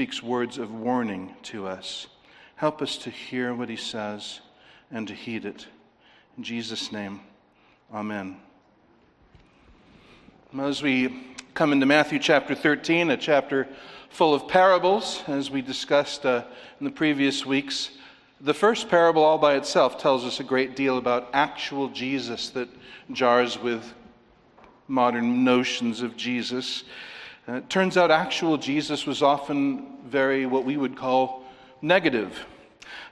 speaks words of warning to us. Help us to hear what he says and to heed it. In Jesus' name, amen. As we come into Matthew chapter 13, a chapter full of parables, as we discussed uh, in the previous weeks, the first parable, all by itself, tells us a great deal about actual Jesus that jars with modern notions of Jesus. Uh, it turns out actual Jesus was often very, what we would call, negative.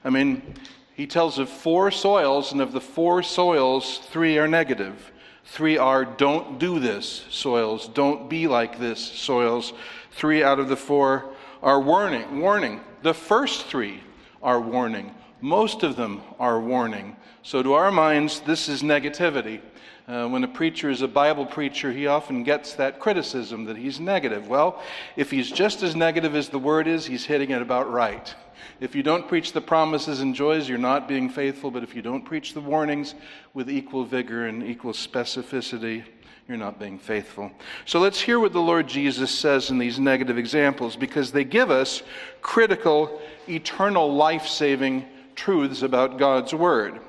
I mean, he tells of four soils, and of the four soils, three are negative. Three are don't do this soils, don't be like this soils. Three out of the four are warning. Warning. The first three are warning. Most of them are warning. So, to our minds, this is negativity. Uh, when a preacher is a Bible preacher, he often gets that criticism that he's negative. Well, if he's just as negative as the word is, he's hitting it about right. If you don't preach the promises and joys, you're not being faithful. But if you don't preach the warnings with equal vigor and equal specificity, you're not being faithful. So let's hear what the Lord Jesus says in these negative examples because they give us critical, eternal, life saving truths about God's Word.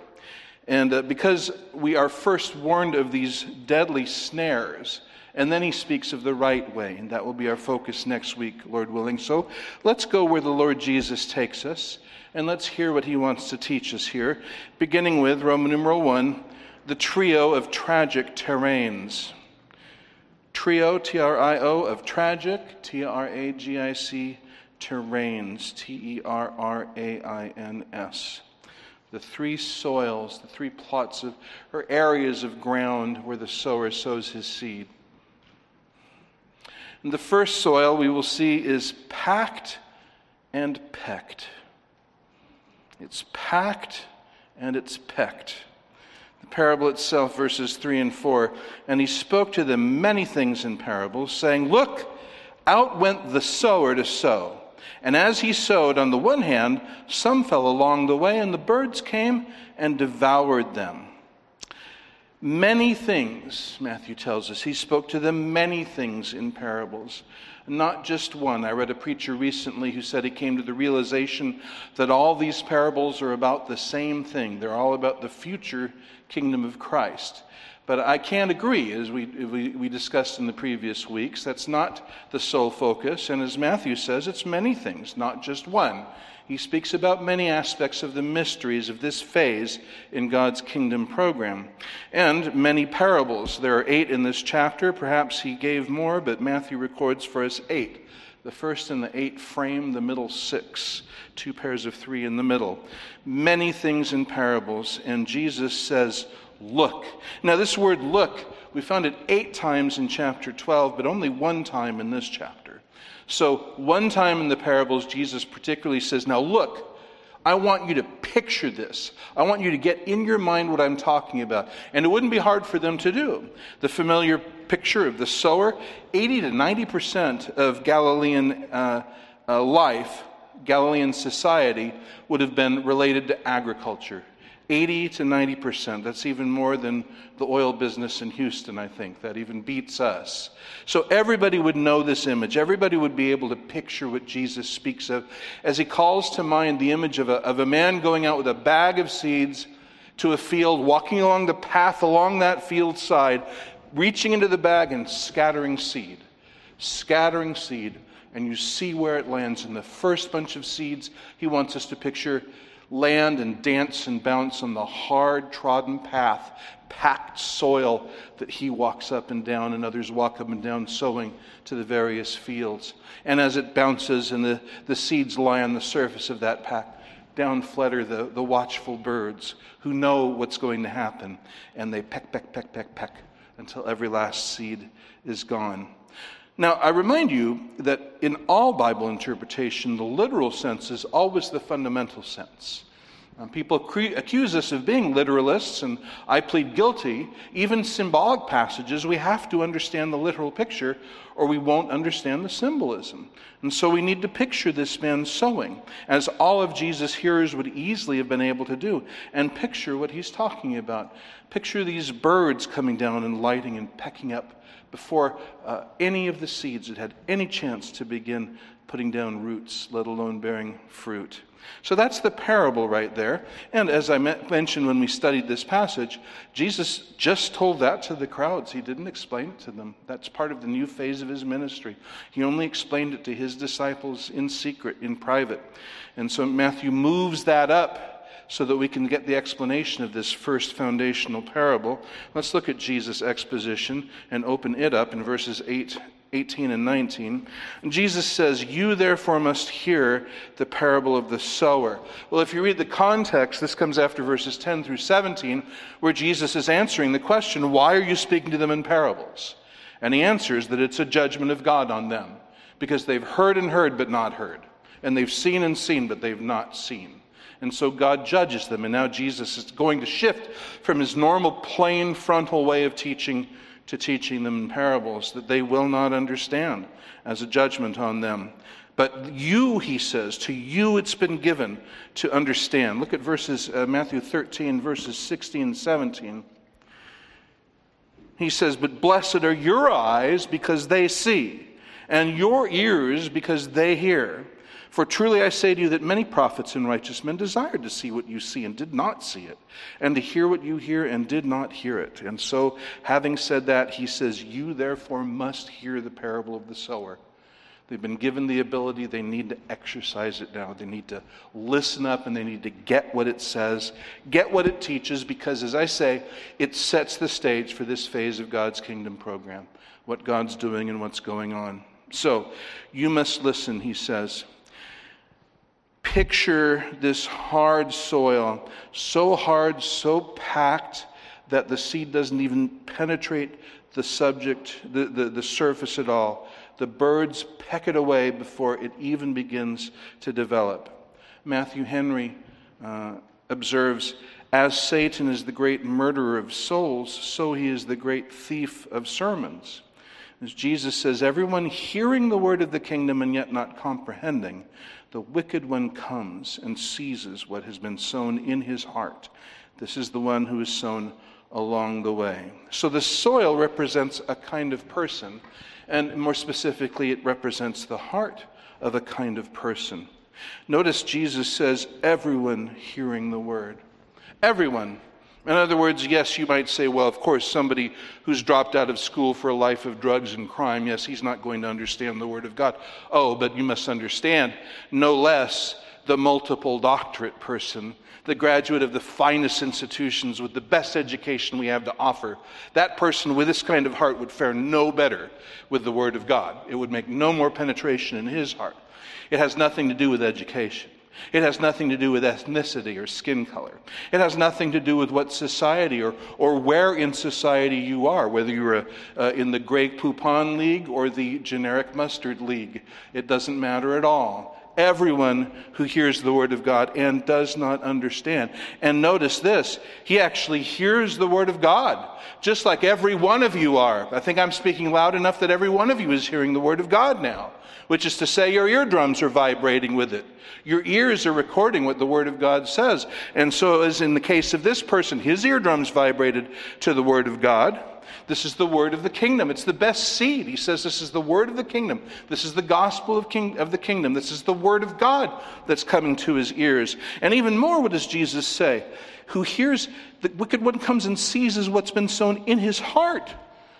And uh, because we are first warned of these deadly snares, and then he speaks of the right way, and that will be our focus next week, Lord willing. So let's go where the Lord Jesus takes us, and let's hear what he wants to teach us here, beginning with Roman numeral 1, the trio of tragic terrains. Trio, T R I O, of tragic, T R A G I C terrains, T E R R A I N S. The three soils, the three plots of, or areas of ground where the sower sows his seed. And the first soil we will see is packed and pecked. It's packed and it's pecked. The parable itself, verses 3 and 4. And he spoke to them many things in parables, saying, Look, out went the sower to sow. And as he sowed, on the one hand, some fell along the way, and the birds came and devoured them. Many things, Matthew tells us. He spoke to them many things in parables, not just one. I read a preacher recently who said he came to the realization that all these parables are about the same thing. They're all about the future kingdom of Christ. But I can't agree, as we, we, we, discussed in the previous weeks. That's not the sole focus. And as Matthew says, it's many things, not just one. He speaks about many aspects of the mysteries of this phase in God's kingdom program. And many parables. There are eight in this chapter. Perhaps he gave more, but Matthew records for us eight. The first and the eight frame the middle six, two pairs of three in the middle. Many things in parables. And Jesus says, look. Now, this word look, we found it eight times in chapter 12, but only one time in this chapter. So, one time in the parables, Jesus particularly says, Now look, I want you to picture this. I want you to get in your mind what I'm talking about. And it wouldn't be hard for them to do. The familiar picture of the sower 80 to 90% of Galilean uh, uh, life, Galilean society, would have been related to agriculture 80 to 90%. That's even more than the oil business in Houston, I think. That even beats us. So everybody would know this image. Everybody would be able to picture what Jesus speaks of as he calls to mind the image of a, of a man going out with a bag of seeds to a field, walking along the path along that field side, reaching into the bag and scattering seed. Scattering seed. And you see where it lands. In the first bunch of seeds, he wants us to picture land and dance and bounce on the hard trodden path, packed soil that he walks up and down, and others walk up and down sowing to the various fields. And as it bounces and the, the seeds lie on the surface of that pack, down flutter the, the watchful birds who know what's going to happen, and they peck, peck, peck, peck, peck until every last seed is gone. Now, I remind you that in all Bible interpretation, the literal sense is always the fundamental sense. Um, people cre- accuse us of being literalists, and I plead guilty. Even symbolic passages, we have to understand the literal picture, or we won't understand the symbolism. And so we need to picture this man sowing, as all of Jesus' hearers would easily have been able to do, and picture what he's talking about. Picture these birds coming down and lighting and pecking up before uh, any of the seeds had had any chance to begin putting down roots, let alone bearing fruit. So that's the parable right there. And as I mentioned when we studied this passage, Jesus just told that to the crowds. He didn't explain it to them. That's part of the new phase of his ministry. He only explained it to his disciples in secret, in private. And so Matthew moves that up so that we can get the explanation of this first foundational parable. Let's look at Jesus' exposition and open it up in verses 8 18 and 19. Jesus says, You therefore must hear the parable of the sower. Well, if you read the context, this comes after verses 10 through 17, where Jesus is answering the question, Why are you speaking to them in parables? And he answers that it's a judgment of God on them, because they've heard and heard but not heard, and they've seen and seen but they've not seen. And so God judges them, and now Jesus is going to shift from his normal plain frontal way of teaching to teaching them in parables that they will not understand as a judgment on them. But you, he says, to you it's been given to understand. Look at verses, uh, Matthew 13, verses 16 and 17. He says, But blessed are your eyes because they see, and your ears because they hear. For truly I say to you that many prophets and righteous men desired to see what you see and did not see it, and to hear what you hear and did not hear it. And so, having said that, he says, You therefore must hear the parable of the sower. They've been given the ability, they need to exercise it now. They need to listen up and they need to get what it says, get what it teaches, because as I say, it sets the stage for this phase of God's kingdom program, what God's doing and what's going on. So, you must listen, he says picture this hard soil, so hard, so packed that the seed doesn't even penetrate the subject, the, the, the, surface at all. The birds peck it away before it even begins to develop. Matthew Henry uh, observes As Satan is the great murderer of souls, so he is the great thief of sermons. As Jesus says, everyone hearing the word of the kingdom and yet not comprehending the wicked one comes and seizes what has been sown in his heart. This is the one who is sown along the way. So the soil represents a kind of person, and more specifically, it represents the heart of a kind of person. Notice Jesus says, everyone hearing the word. Everyone. In other words, yes, you might say, well, of course, somebody who's dropped out of school for a life of drugs and crime, yes, he's not going to understand the Word of God. Oh, but you must understand, no less, the multiple doctorate person, the graduate of the finest institutions with the best education we have to offer. That person with this kind of heart would fare no better with the Word of God. It would make no more penetration in his heart. It has nothing to do with education. It has nothing to do with ethnicity or skin color. It has nothing to do with what society or, or where in society you are, whether you're a, uh, in the Grey Poupon League or the generic mustard league. It doesn't matter at all. Everyone who hears the word of God and does not understand. And notice this he actually hears the word of God, just like every one of you are. I think I'm speaking loud enough that every one of you is hearing the word of God now which is to say, your eardrums are vibrating with it. Your ears are recording what the Word of God says. And so, as in the case of this person, his eardrums vibrated to the Word of God. This is the word of the kingdom. It's the best seed. He says this is the word of the kingdom. This is the gospel of, king, of the kingdom. This is the word of God that's coming to his ears. And even more, what does Jesus say? Who hears the wicked one comes and seizes what's been sown in his heart.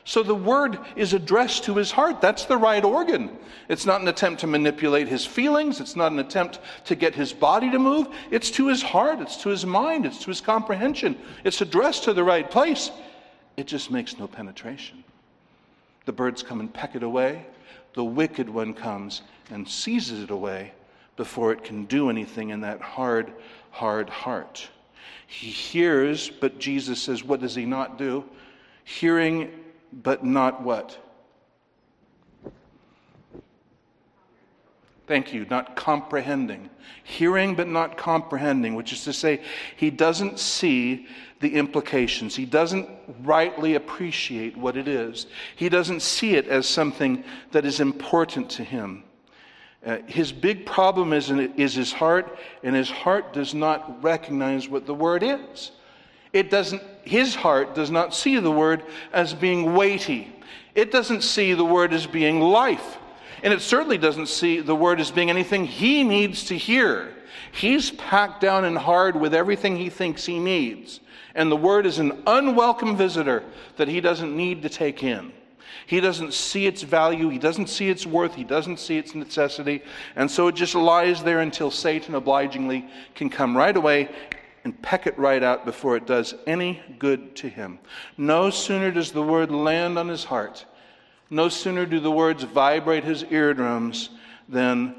So the word is addressed to his heart. That's the right organ. It's not an attempt to manipulate his feelings. It's not an attempt to get his body to move. It's to his heart. It's to his mind. It's to his comprehension. It's addressed to the right place. It just makes no penetration. The birds come and peck it away. The wicked one comes and seizes it away before it can do anything in that hard, hard heart. He hears, but Jesus says, What does he not do? Hearing but not what? Thank you, not comprehending. Hearing but not comprehending, which is to say, he doesn't see the implications. He doesn't rightly appreciate what it is. He doesn't see it as something that is important to him. Uh, his big problem is, is his heart, and his heart does not recognize what the word is. It doesn't, his heart does not see the word as being weighty. It doesn't see the word as being life. And it certainly doesn't see the word as being anything he needs to hear. He's packed down and hard with everything he thinks he needs. And the word is an unwelcome visitor that he doesn't need to take in. He doesn't see its value, he doesn't see its worth, he doesn't see its necessity. And so it just lies there until Satan obligingly can come right away and peck it right out before it does any good to him. No sooner does the word land on his heart, no sooner do the words vibrate his eardrums than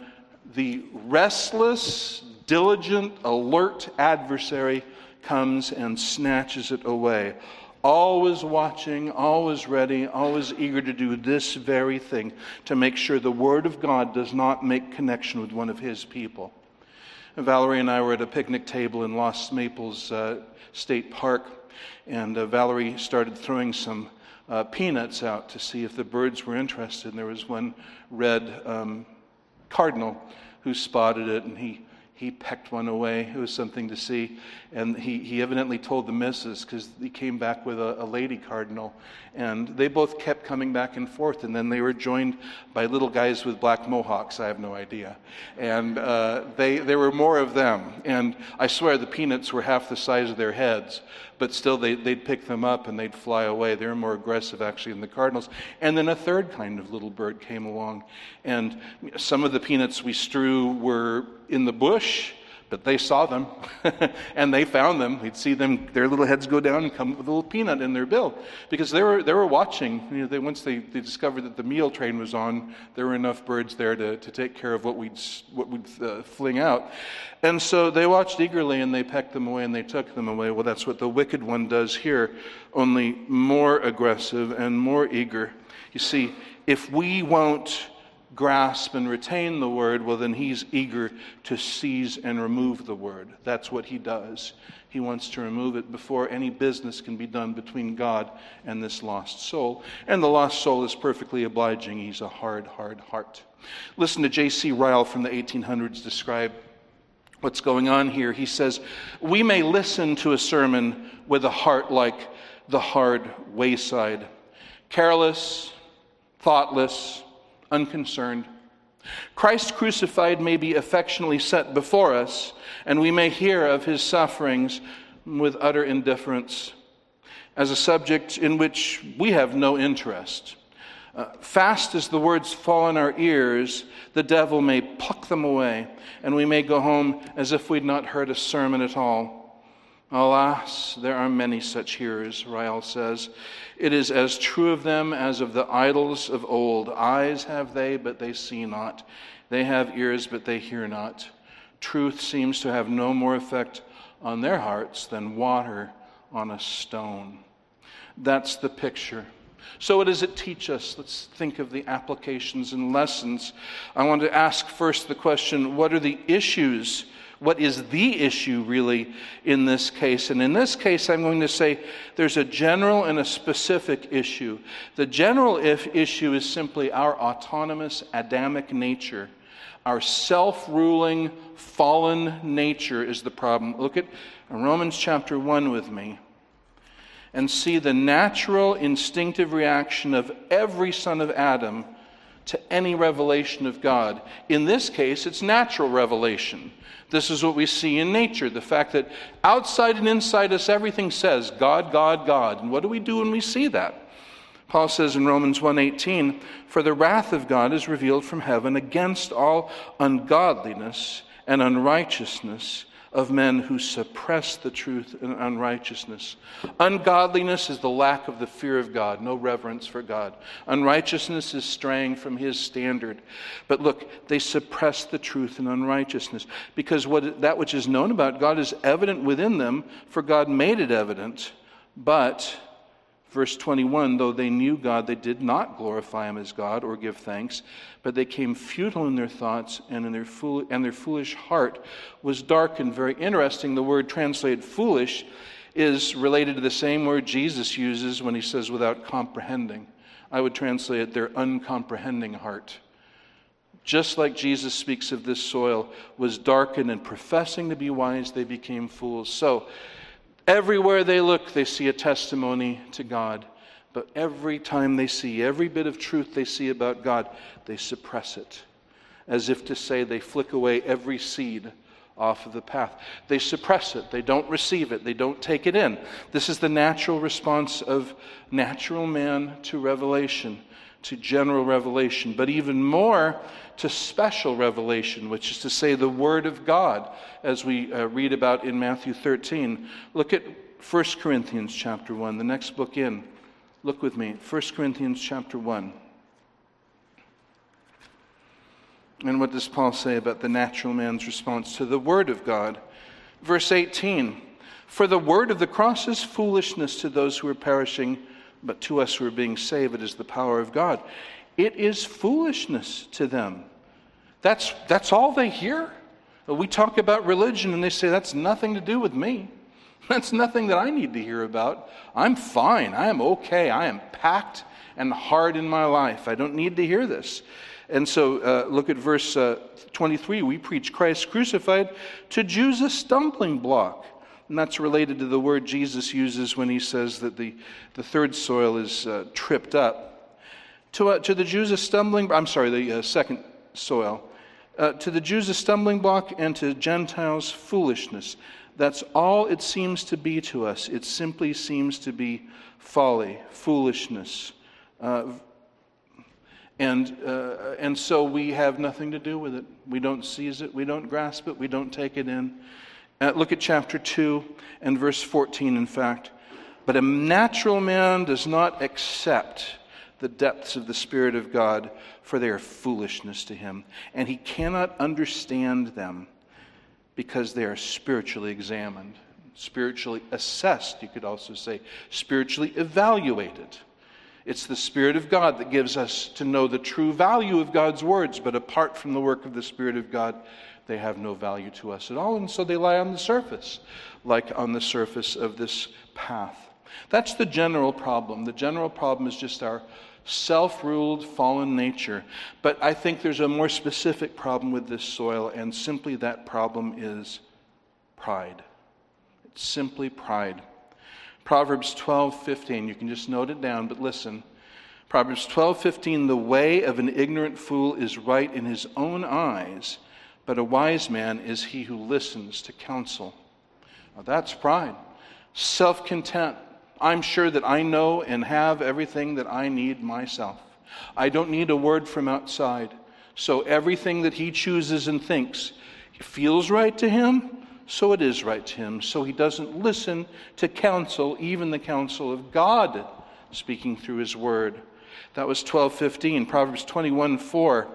the restless, diligent, alert adversary comes and snatches it away. Always watching, always ready, always eager to do this very thing to make sure the Word of God does not make connection with one of His people. Valerie and I were at a picnic table in Lost Maples uh, State Park, and uh, Valerie started throwing some uh, peanuts out to see if the birds were interested. And there was one red um, cardinal who spotted it, and he he pecked one away. It was something to see. And he, he evidently told the missus because he came back with a, a, lady cardinal. And they both kept coming back and forth. And then they were joined by little guys with black mohawks. I have no idea. And uh, they, there were more of them. And I swear the peanuts were half the size of their heads. But still, they, they'd pick them up and they'd fly away. They were more aggressive, actually, than the cardinals. And then a third kind of little bird came along. And some of the peanuts we strew were in the bush, but they saw them and they found them. We'd see them, their little heads go down and come with a little peanut in their bill because they were, they were watching. You know, they, once they, they discovered that the meal train was on, there were enough birds there to, to take care of what we'd, what we'd uh, fling out. And so they watched eagerly and they pecked them away and they took them away. Well, that's what the wicked one does here, only more aggressive and more eager. You see, if we won't grasp and retain the word, well, then he's eager to seize and remove the word. That's what he does. He wants to remove it before any business can be done between God and this lost soul. And the lost soul is perfectly obliging. He's a hard, hard heart. Listen to J.C. Ryle from the 1800s describe what's going on here. He says, We may listen to a sermon with a heart like the hard wayside, careless, thoughtless, unconcerned. Christ crucified may be affectionately set before us, and we may hear of his sufferings with utter indifference as a subject in which we have no interest. Uh, fast as the words fall in our ears, the devil may pluck them away, and we may go home as if we'd not heard a sermon at all. Alas, there are many such hearers, Ryle says. It is as true of them as of the idols of old. Eyes have they, but they see not. They have ears, but they hear not. Truth seems to have no more effect on their hearts than water on a stone. That's the picture. So, what does it teach us? Let's think of the applications and lessons. I want to ask first the question what are the issues what is the issue really in this case. And in this case, I'm going to say there's a general and a specific issue. The general if issue is simply our autonomous Adamic nature. Our self ruling, fallen nature is the problem. Look at Romans chapter 1 with me and see the natural, instinctive reaction of every son of Adam to any revelation of God. In this case, it's natural revelation. This is what we see in nature the fact that outside and inside us, everything says God, God, God. And what do we do when we see that? Paul says in Romans 1:18, "For the wrath of God is revealed from heaven against all ungodliness and unrighteousness of men who suppress the truth in unrighteousness. Ungodliness is the lack of the fear of God, no reverence for God. Unrighteousness is straying from his standard. But look, they suppress the truth in unrighteousness because what, that which is known about God is evident within them, for God made it evident. But Verse 21 Though they knew God, they did not glorify him as God or give thanks, but they came futile in their thoughts, and, in their, fool- and their foolish heart was darkened. Very interesting. The word translated foolish is related to the same word Jesus uses when he says without comprehending. I would translate it their uncomprehending heart. Just like Jesus speaks of this soil, was darkened, and professing to be wise, they became fools. So, Everywhere they look, they see a testimony to God. But every time they see every bit of truth they see about God, they suppress it, as if to say they flick away every seed off of the path. They suppress it, they don't receive it, they don't take it in. This is the natural response of natural man to revelation, to general revelation, but even more to special revelation, which is to say the Word of God, as we uh, read about in Matthew 13. Look at 1 Corinthians chapter 1, the next book in. Look with me, 1 Corinthians chapter 1. And what does Paul say about the natural man's response to the Word of God? Verse 18 For the Word of the cross is foolishness to those who are perishing, but to us who are being saved, it is the power of God. It is foolishness to them. That's, that's all they hear. We talk about religion and they say, That's nothing to do with me. That's nothing that I need to hear about. I'm fine. I am okay. I am packed and hard in my life. I don't need to hear this. And so uh, look at verse uh, 23. We preach Christ crucified to Jews a stumbling block. And that's related to the word Jesus uses when he says that the, the third soil is uh, tripped up. To, uh, to the Jews a stumbling, I'm sorry, the uh, second soil. Uh, to the Jews a stumbling block and to Gentiles foolishness. That's all it seems to be to us. It simply seems to be folly, foolishness. Uh, and, uh, and so we have nothing to do with it. We don't seize it, we don't grasp it, we don't take it in. Uh, look at chapter 2 and verse 14, in fact. But a natural man does not accept the depths of the Spirit of God, for they are foolishness to him, and he cannot understand them because they are spiritually examined, spiritually assessed, you could also say, spiritually evaluated. It's the Spirit of God that gives us to know the true value of God's words, but apart from the work of the Spirit of God, they have no value to us at all, and so they lie on the surface, like on the surface of this path. That's the general problem. The general problem is just our self ruled, fallen nature. But I think there's a more specific problem with this soil, and simply that problem is pride. It's simply pride. Proverbs 12, 15. You can just note it down, but listen. Proverbs 12, 15. The way of an ignorant fool is right in his own eyes, but a wise man is he who listens to counsel. Now that's pride. Self content I'm sure that I know and have everything that I need myself. I don't need a word from outside. So everything that he chooses and thinks feels right to him, so it is right to him. So he doesn't listen to counsel, even the counsel of God speaking through his word. That was 12:15, Proverbs 21:4.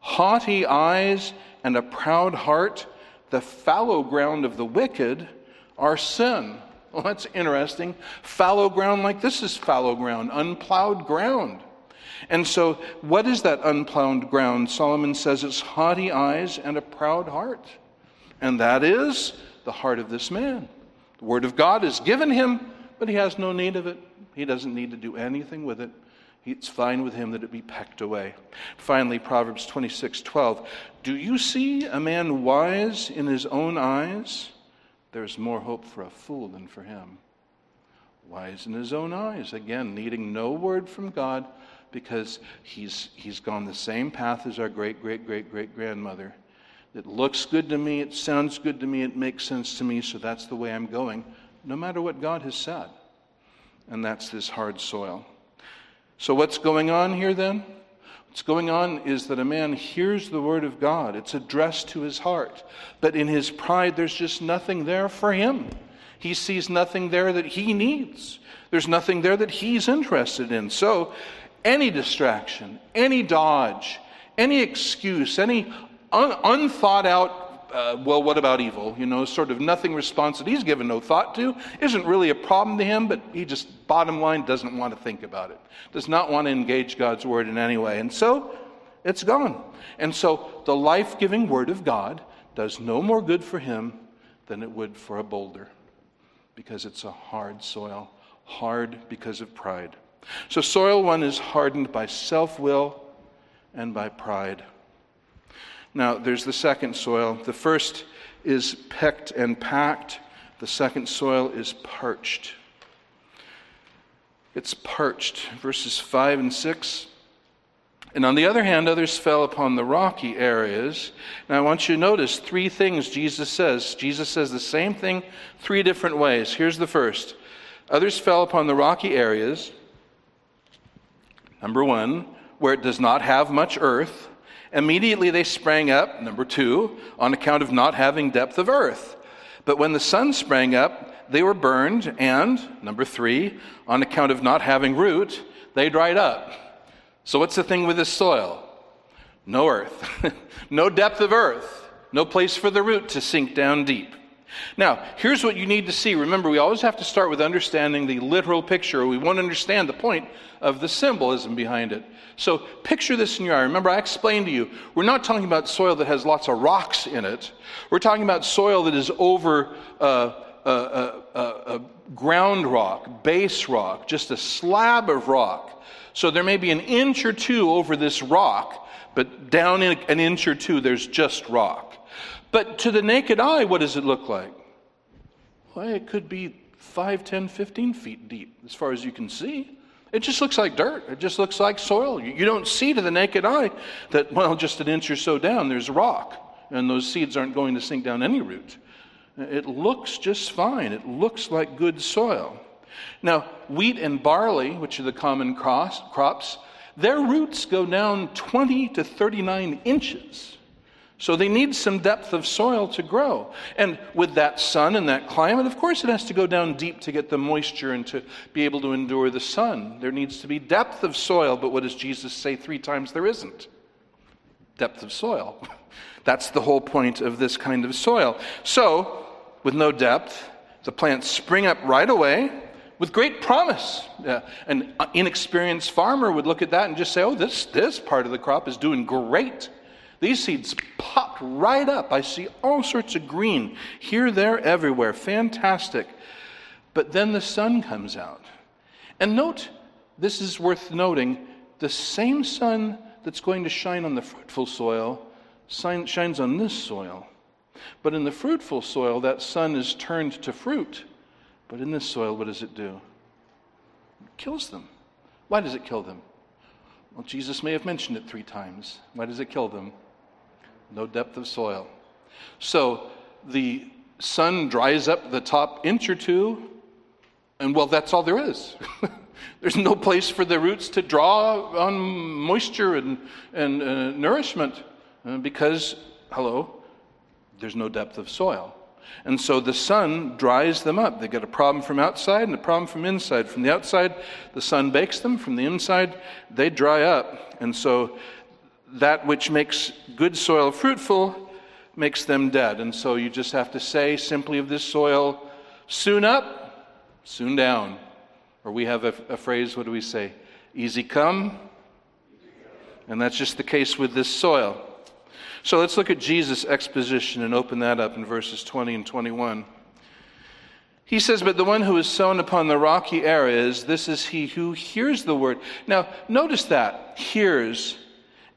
Haughty eyes and a proud heart, the fallow ground of the wicked are sin. Well, that's interesting. Fallow ground like this is fallow ground, unplowed ground. And so, what is that unplowed ground? Solomon says it's haughty eyes and a proud heart. And that is the heart of this man. The Word of God is given him, but he has no need of it. He doesn't need to do anything with it. It's fine with him that it be pecked away. Finally, Proverbs 26 12. Do you see a man wise in his own eyes? There's more hope for a fool than for him. Wise in his own eyes, again, needing no word from God because he's, he's gone the same path as our great, great, great, great grandmother. It looks good to me, it sounds good to me, it makes sense to me, so that's the way I'm going, no matter what God has said. And that's this hard soil. So, what's going on here then? What's going on is that a man hears the word of God, it's addressed to his heart, but in his pride, there's just nothing there for him. He sees nothing there that he needs, there's nothing there that he's interested in. So, any distraction, any dodge, any excuse, any un- unthought out uh, well, what about evil? You know, sort of nothing response that he's given no thought to isn't really a problem to him, but he just, bottom line, doesn't want to think about it, does not want to engage God's word in any way. And so it's gone. And so the life giving word of God does no more good for him than it would for a boulder because it's a hard soil, hard because of pride. So soil one is hardened by self will and by pride. Now, there's the second soil. The first is pecked and packed, the second soil is parched. it's parched. Verses 5 and 6. And on the other hand, others fell upon the rocky areas. Now, I want you to notice three things Jesus says. Jesus says the same thing three different ways. Here's the first Others fell upon the rocky areas. Number one, where it does not have much earth. Immediately they sprang up. Number two, on account of not having depth of earth. But when the sun sprang up, they were burned. And, number three, on account of not having root, they dried up. So, what's the thing with this soil? No earth, no depth of earth, no place for the root to sink down deep. Now, here's what you need to see. Remember, we always have to start with understanding the literal picture. We want to understand the point of the symbolism behind it. So, picture this in your eye. Remember, I explained to you, we're not talking about soil that has lots of rocks in it. We're talking about soil that is over uh, uh, uh, uh ground rock, base rock, just a slab of rock. So there may be an inch or two over this rock, but down an inch or two, there's just rock. But to the naked eye, what does it look like? Well, it could be 5, 10, 15 feet deep as far as you can see. It just looks like dirt. It just looks like soil. You don't see to the naked eye that, well, just an inch or so down, there's rock, and those seeds aren't going to sink down any root. It looks just fine. It looks like good soil. Now, wheat and barley, which are the common crops, their roots go down 20 to 39 inches. So they need some depth of soil to grow. And with that sun and that climate, of course, it has to go down deep to get the moisture and to be able to endure the sun. There needs to be depth of soil, but what does Jesus say three times there isn't? Depth of soil. That's the whole point of this kind of soil. So, with no depth, the plants spring up right away with great promise. Uh, an inexperienced farmer would look at that and just say, oh, this, this part of the crop is doing great. These seeds popped right up. I see all sorts of green here, there, everywhere. Fantastic. But then the sun comes out. And note, this is worth noting the same sun that's going to shine on the fruitful soil shines on this soil. But in the fruitful soil, that sun is turned to fruit. But in this soil, what does it do? It kills them. Why does it kill them? Well, Jesus may have mentioned it three times. Why does it kill them? No depth of soil. So the sun dries up the top inch or two, and well, that's all there is. There's no place for the roots to draw on moisture and, and uh, nourishment uh, because, hello, there's no depth of soil. And so the sun dries them up. They get a problem from outside and a problem from inside. From the outside, the sun bakes them. From the inside, they dry up. And so that which makes good soil fruitful makes them dead. And so you just have to say simply of this soil, soon up, soon down. Or we have a, a phrase, what do we say? Easy come. And that's just the case with this soil. So let's look at Jesus' exposition and open that up in verses 20 and 21. He says, But the one who is sown upon the rocky areas, this is he who hears the word. Now, notice that, hears.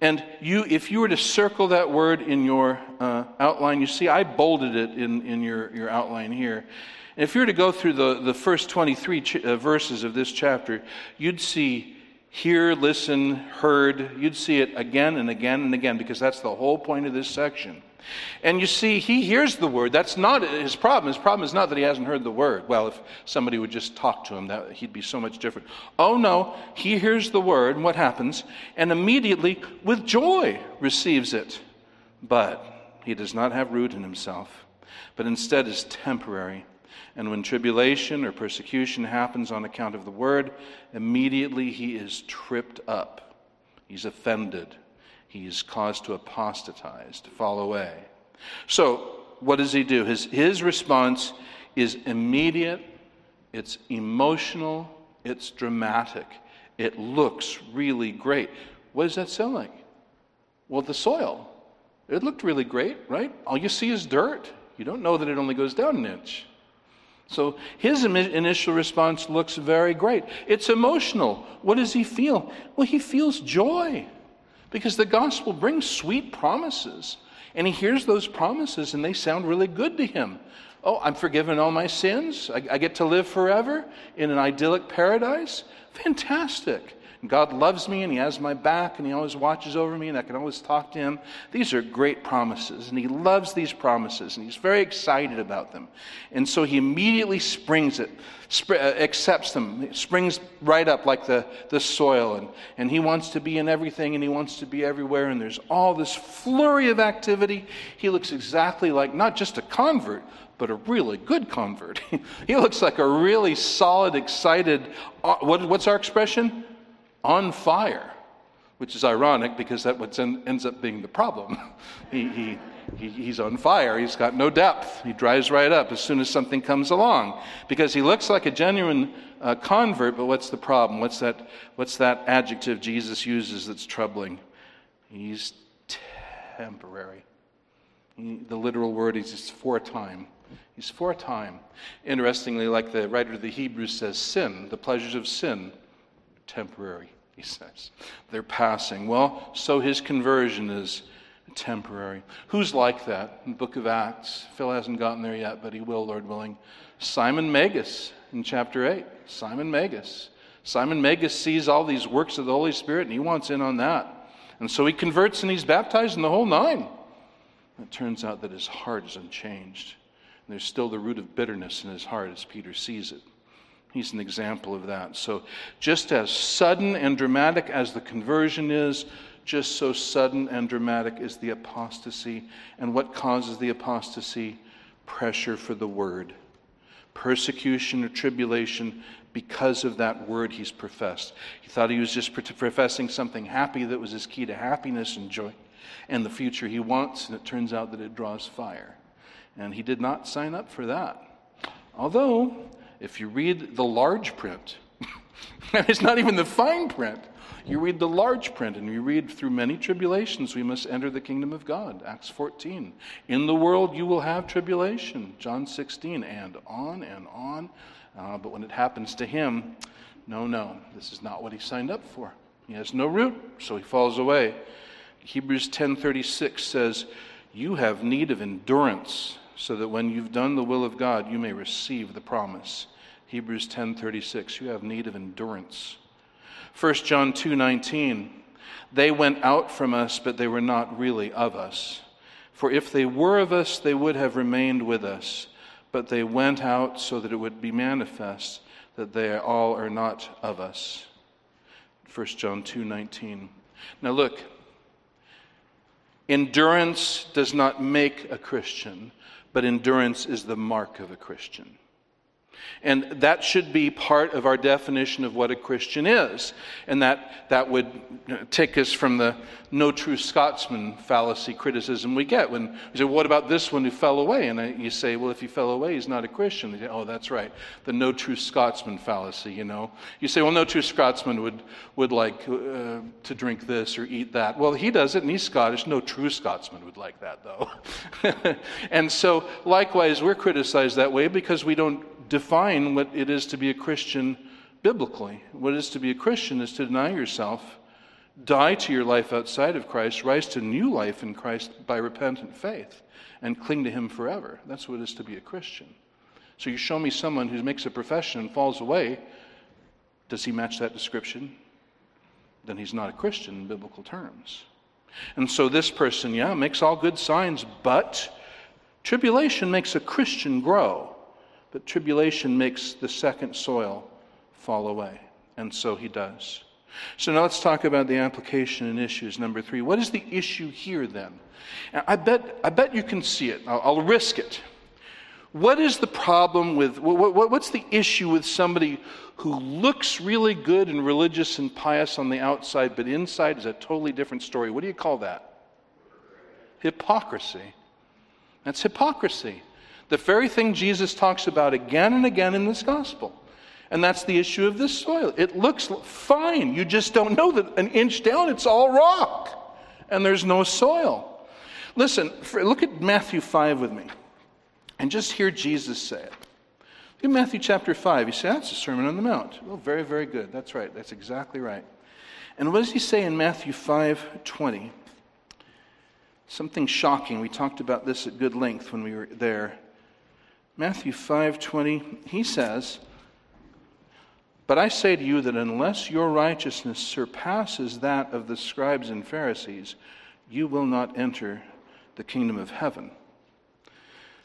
And you, if you were to circle that word in your uh, outline, you see I bolded it in, in your, your outline here. And if you were to go through the, the first 23 ch- uh, verses of this chapter, you'd see hear, listen, heard. You'd see it again and again and again because that's the whole point of this section. And you see, he hears the word. That's not his problem. His problem is not that he hasn't heard the word. Well, if somebody would just talk to him, that he'd be so much different. Oh no, he hears the word, and what happens? And immediately, with joy, receives it. But he does not have root in himself, but instead is temporary and when tribulation or persecution happens on account of the word, immediately he is tripped up. He's offended. He is caused to apostatize, to fall away. So, what does he do? His, his response is immediate, it's emotional, it's dramatic. It looks really great. What does that sound like? Well, the soil. It looked really great, right? All you see is dirt. You don't know that it only goes down an inch. So his initial response looks very great. It's emotional. What does he feel? Well, he feels joy because the gospel brings sweet promises. And he hears those promises and they sound really good to him. Oh, I'm forgiven all my sins. I, I get to live forever in an idyllic paradise. Fantastic. God loves me and He has my back and He always watches over me and I can always talk to Him. These are great promises and He loves these promises and He's very excited about them. And so He immediately springs it, sp- uh, accepts them, springs right up like the, the soil. And, and He wants to be in everything and He wants to be everywhere. And there's all this flurry of activity. He looks exactly like not just a convert, but a really good convert. he looks like a really solid, excited, uh, what, what's our expression? On fire, which is ironic because that what ends up being the problem. he, he, he, he's on fire. He's got no depth. He dries right up as soon as something comes along because he looks like a genuine uh, convert, but what's the problem? What's that, what's that adjective Jesus uses that's troubling? He's temporary. He, the literal word is for a time. He's for a time. Interestingly, like the writer of the Hebrews says, sin, the pleasures of sin, temporary, he says. They're passing. Well, so his conversion is temporary. Who's like that in the book of Acts? Phil hasn't gotten there yet, but he will, Lord willing. Simon Magus in chapter 8. Simon Magus. Simon Magus sees all these works of the Holy Spirit and he wants in on that. And so he converts and he's baptized in the whole nine. It turns out that his heart is unchanged. And there's still the root of bitterness in his heart as Peter sees it. He's an example of that. So, just as sudden and dramatic as the conversion is, just so sudden and dramatic is the apostasy. And what causes the apostasy? Pressure for the word, persecution or tribulation because of that word he's professed. He thought he was just professing something happy that was his key to happiness and joy and the future he wants, and it turns out that it draws fire. And he did not sign up for that. Although, if you read the large print, it's not even the fine print. You read the large print and you read through many tribulations we must enter the kingdom of God. Acts 14. In the world you will have tribulation. John 16. And on and on. Uh, but when it happens to him, no, no, this is not what he signed up for. He has no root, so he falls away. Hebrews 10:36 says, "You have need of endurance, so that when you've done the will of God, you may receive the promise." Hebrews 10:36 you have need of endurance. 1 John 2:19 They went out from us but they were not really of us. For if they were of us they would have remained with us, but they went out so that it would be manifest that they all are not of us. 1 John 2:19 Now look endurance does not make a Christian, but endurance is the mark of a Christian. And that should be part of our definition of what a Christian is. And that, that would take us from the no true Scotsman fallacy criticism we get when we say, What about this one who fell away? And you say, Well, if he fell away, he's not a Christian. Say, oh, that's right. The no true Scotsman fallacy, you know. You say, Well, no true Scotsman would, would like uh, to drink this or eat that. Well, he does it and he's Scottish. No true Scotsman would like that, though. and so, likewise, we're criticized that way because we don't define what it is to be a Christian biblically. What it is to be a Christian is to deny yourself, die to your life outside of Christ, rise to new life in Christ by repentant faith, and cling to Him forever. That's what it is to be a Christian. So you show me someone who makes a profession and falls away. Does he match that description? Then he's not a Christian in biblical terms. And so this person, yeah, makes all good signs, but tribulation makes a Christian grow. But tribulation makes the second soil fall away. And so he does. So now let's talk about the application and issues. Number three. What is the issue here then? I bet, I bet you can see it. I'll, I'll risk it. What is the problem with, what, what, what's the issue with somebody who looks really good and religious and pious on the outside, but inside is a totally different story? What do you call that? Hypocrisy. That's hypocrisy. The very thing Jesus talks about again and again in this gospel. And that's the issue of this soil. It looks fine. You just don't know that an inch down it's all rock and there's no soil. Listen, look at Matthew 5 with me and just hear Jesus say it. In Matthew chapter 5, he says, That's a Sermon on the Mount. Well, very, very good. That's right. That's exactly right. And what does he say in Matthew 5 20? something shocking. We talked about this at good length when we were there. Matthew 5:20, he says, "But I say to you that unless your righteousness surpasses that of the scribes and Pharisees, you will not enter the kingdom of heaven."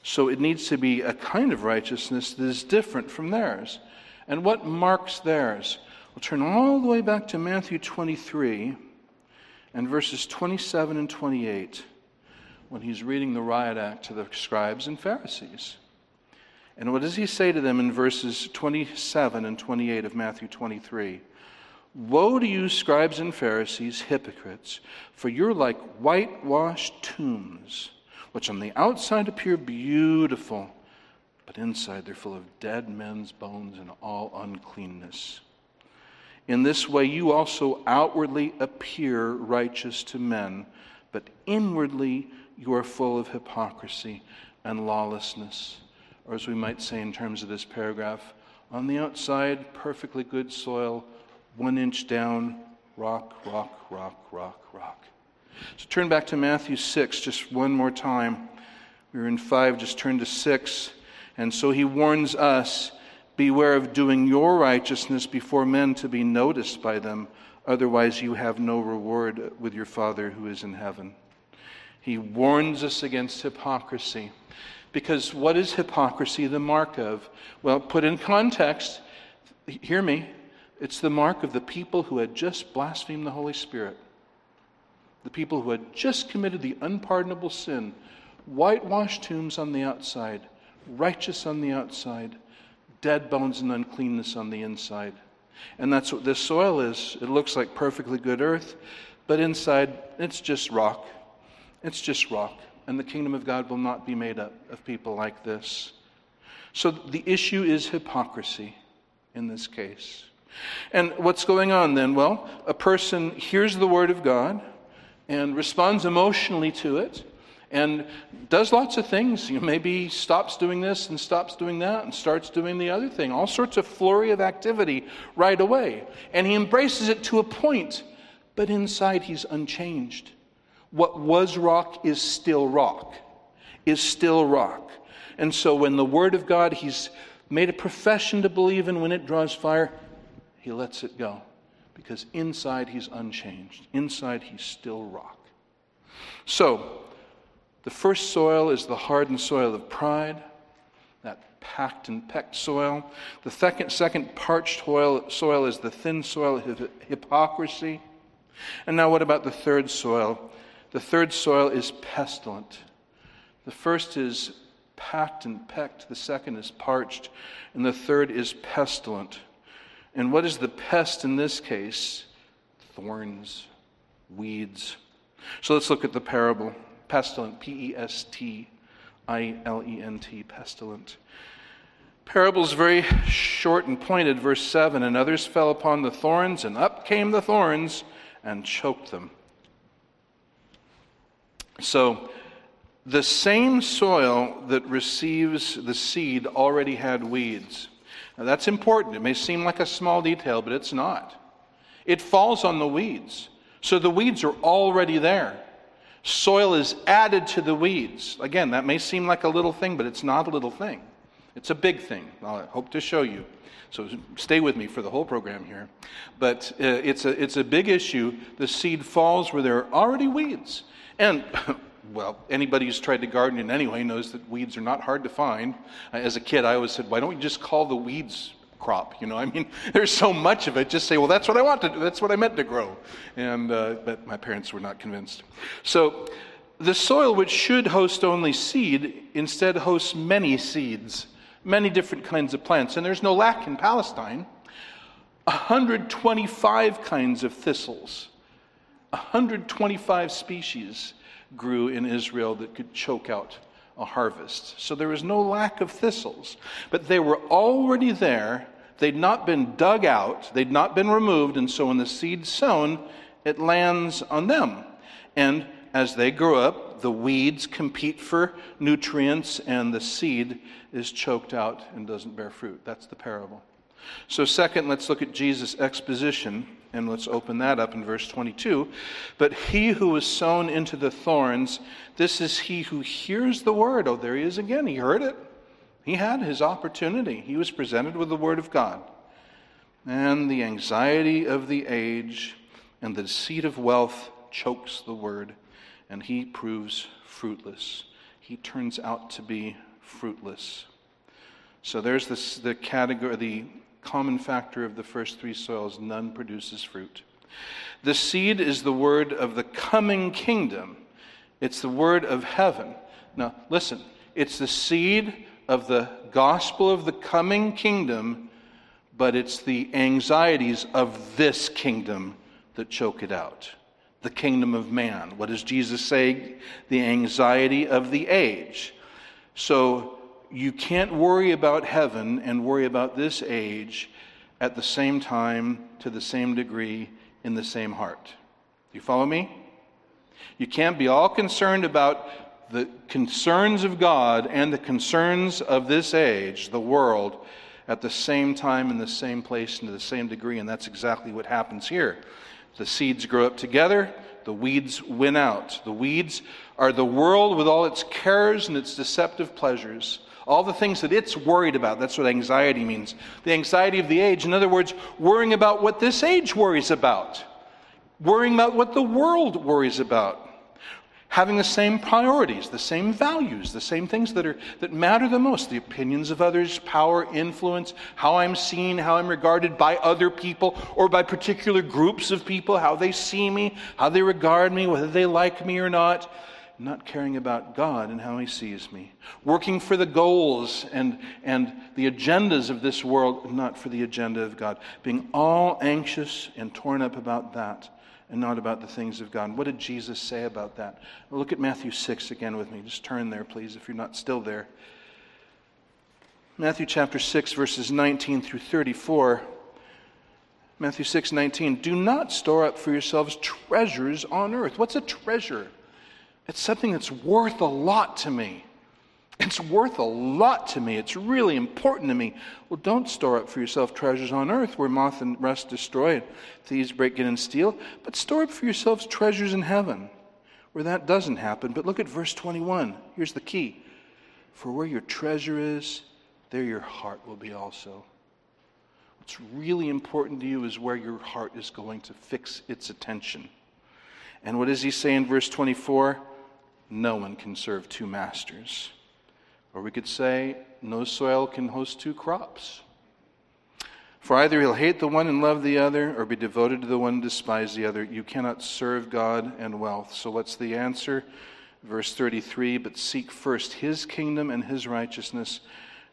So it needs to be a kind of righteousness that is different from theirs. And what marks theirs? We'll turn all the way back to Matthew 23 and verses 27 and 28 when he's reading the riot act to the scribes and Pharisees. And what does he say to them in verses 27 and 28 of Matthew 23? Woe to you, scribes and Pharisees, hypocrites, for you're like whitewashed tombs which on the outside appear beautiful, but inside they're full of dead men's bones and all uncleanness. In this way, you also outwardly appear righteous to men, but inwardly you are full of hypocrisy and lawlessness. Or, as we might say in terms of this paragraph, on the outside, perfectly good soil, one inch down, rock, rock, rock, rock, rock. So turn back to Matthew 6 just one more time. We were in 5, just turn to 6. And so he warns us Beware of doing your righteousness before men to be noticed by them, otherwise, you have no reward with your Father who is in heaven. He warns us against hypocrisy. Because what is hypocrisy the mark of? Well, put in context, hear me, it's the mark of the people who had just blasphemed the Holy Spirit the people who had just committed the unpardonable sin, whitewashed tombs on the outside, righteous on the outside, dead bones and uncleanness on the inside. And that's what this soil is. It looks like perfectly good earth, but inside it's just rock. It's just rock. And the kingdom of God will not be made up of people like this. So the issue is hypocrisy in this case. And what's going on then? Well, a person hears the word of God and responds emotionally to it and does lots of things. You know, maybe stops doing this and stops doing that and starts doing the other thing. All sorts of flurry of activity right away. And he embraces it to a point, but inside he's unchanged. What was rock is still rock, is still rock. And so when the Word of God he's made a profession to believe in, when it draws fire, he lets it go because inside he's unchanged. Inside he's still rock. So, the first soil is the hardened soil of pride, that packed and pecked soil. The second, second parched soil is the thin soil of hypocrisy. And now, what about the third soil? The third soil is pestilent. The first is packed and pecked, the second is parched, and the third is pestilent. And what is the pest in this case? Thorns, weeds. So let's look at the parable. Pestilent, P E S T I L E N T, pestilent. Parable is very short and pointed. Verse 7 And others fell upon the thorns, and up came the thorns and choked them. So, the same soil that receives the seed already had weeds. Now, that's important. It may seem like a small detail, but it's not. It falls on the weeds. So the weeds are already there. Soil is added to the weeds. Again, that may seem like a little thing, but it's not a little thing. It's a big thing. I hope to show you. So stay with me for the whole program here. But uh, it's, a, it's a big issue. The seed falls where there are already weeds. And well, anybody who's tried to garden in any way knows that weeds are not hard to find. As a kid, I always said, why don't we just call the weeds crop? You know, I mean, there's so much of it. Just say, well, that's what I want to do. That's what I meant to grow. And, uh, but my parents were not convinced. So the soil, which should host only seed, instead hosts many seeds, many different kinds of plants. And there's no lack in Palestine. 125 kinds of thistles, 125 species grew in Israel that could choke out a harvest. So there was no lack of thistles, but they were already there. They'd not been dug out, they'd not been removed, and so when the seed's sown, it lands on them. And as they grow up, the weeds compete for nutrients, and the seed is choked out and doesn't bear fruit. That's the parable. So, second, let's look at Jesus' exposition And let's open that up in verse 22. But he who was sown into the thorns, this is he who hears the word. Oh, there he is again. He heard it. He had his opportunity. He was presented with the word of God. And the anxiety of the age and the deceit of wealth chokes the word, and he proves fruitless. He turns out to be fruitless. So there's this, the category, the common factor of the first three soils none produces fruit. The seed is the word of the coming kingdom, it's the word of heaven. Now, listen, it's the seed of the gospel of the coming kingdom, but it's the anxieties of this kingdom that choke it out. The kingdom of man. What does Jesus say? The anxiety of the age. So you can't worry about heaven and worry about this age at the same time, to the same degree, in the same heart. You follow me? You can't be all concerned about the concerns of God and the concerns of this age, the world, at the same time, in the same place, and to the same degree. And that's exactly what happens here. The seeds grow up together, the weeds win out. The weeds are the world with all its cares and its deceptive pleasures. All the things that it's worried about. That's what anxiety means. The anxiety of the age. In other words, worrying about what this age worries about, worrying about what the world worries about. Having the same priorities, the same values, the same things that, are, that matter the most the opinions of others, power, influence, how I'm seen, how I'm regarded by other people or by particular groups of people, how they see me, how they regard me, whether they like me or not not caring about God and how He sees me, working for the goals and, and the agendas of this world, not for the agenda of God, being all anxious and torn up about that and not about the things of God. What did Jesus say about that? Look at Matthew 6 again with me. Just turn there, please, if you're not still there. Matthew chapter 6, verses 19 through 34. Matthew 6, 19. Do not store up for yourselves treasures on earth. What's a treasure? It's something that's worth a lot to me. It's worth a lot to me. It's really important to me. Well, don't store up for yourself treasures on earth where moth and rust destroy, it, thieves break in and steal, but store up for yourselves treasures in heaven where that doesn't happen. But look at verse 21. Here's the key For where your treasure is, there your heart will be also. What's really important to you is where your heart is going to fix its attention. And what does he say in verse 24? No one can serve two masters. Or we could say, no soil can host two crops. For either he'll hate the one and love the other, or be devoted to the one and despise the other. You cannot serve God and wealth. So what's the answer? Verse 33 But seek first his kingdom and his righteousness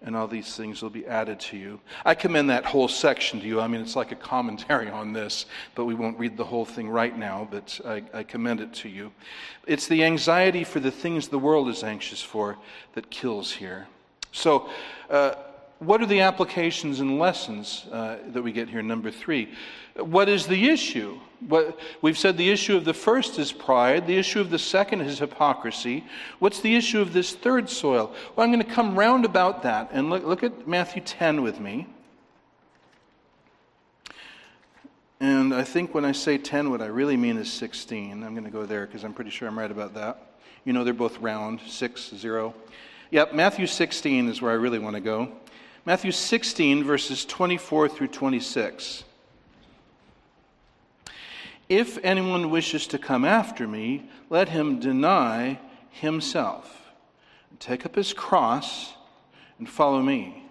and all these things will be added to you. I commend that whole section to you. I mean, it's like a commentary on this, but we won't read the whole thing right now, but I, I, commend it to you. It's the anxiety for the things the world is anxious for that kills here. So, uh, what are the applications and lessons uh, that we get here? Number three. What is the issue? What, we've said the issue of the first is pride, the issue of the second is hypocrisy. What's the issue of this third soil? Well, I'm going to come round about that and look, look at Matthew 10 with me. And I think when I say 10, what I really mean is 16. I'm going to go there because I'm pretty sure I'm right about that. You know, they're both round, 6, 0. Yep, Matthew 16 is where I really want to go. Matthew 16, verses 24 through 26. If anyone wishes to come after me, let him deny himself, take up his cross, and follow me.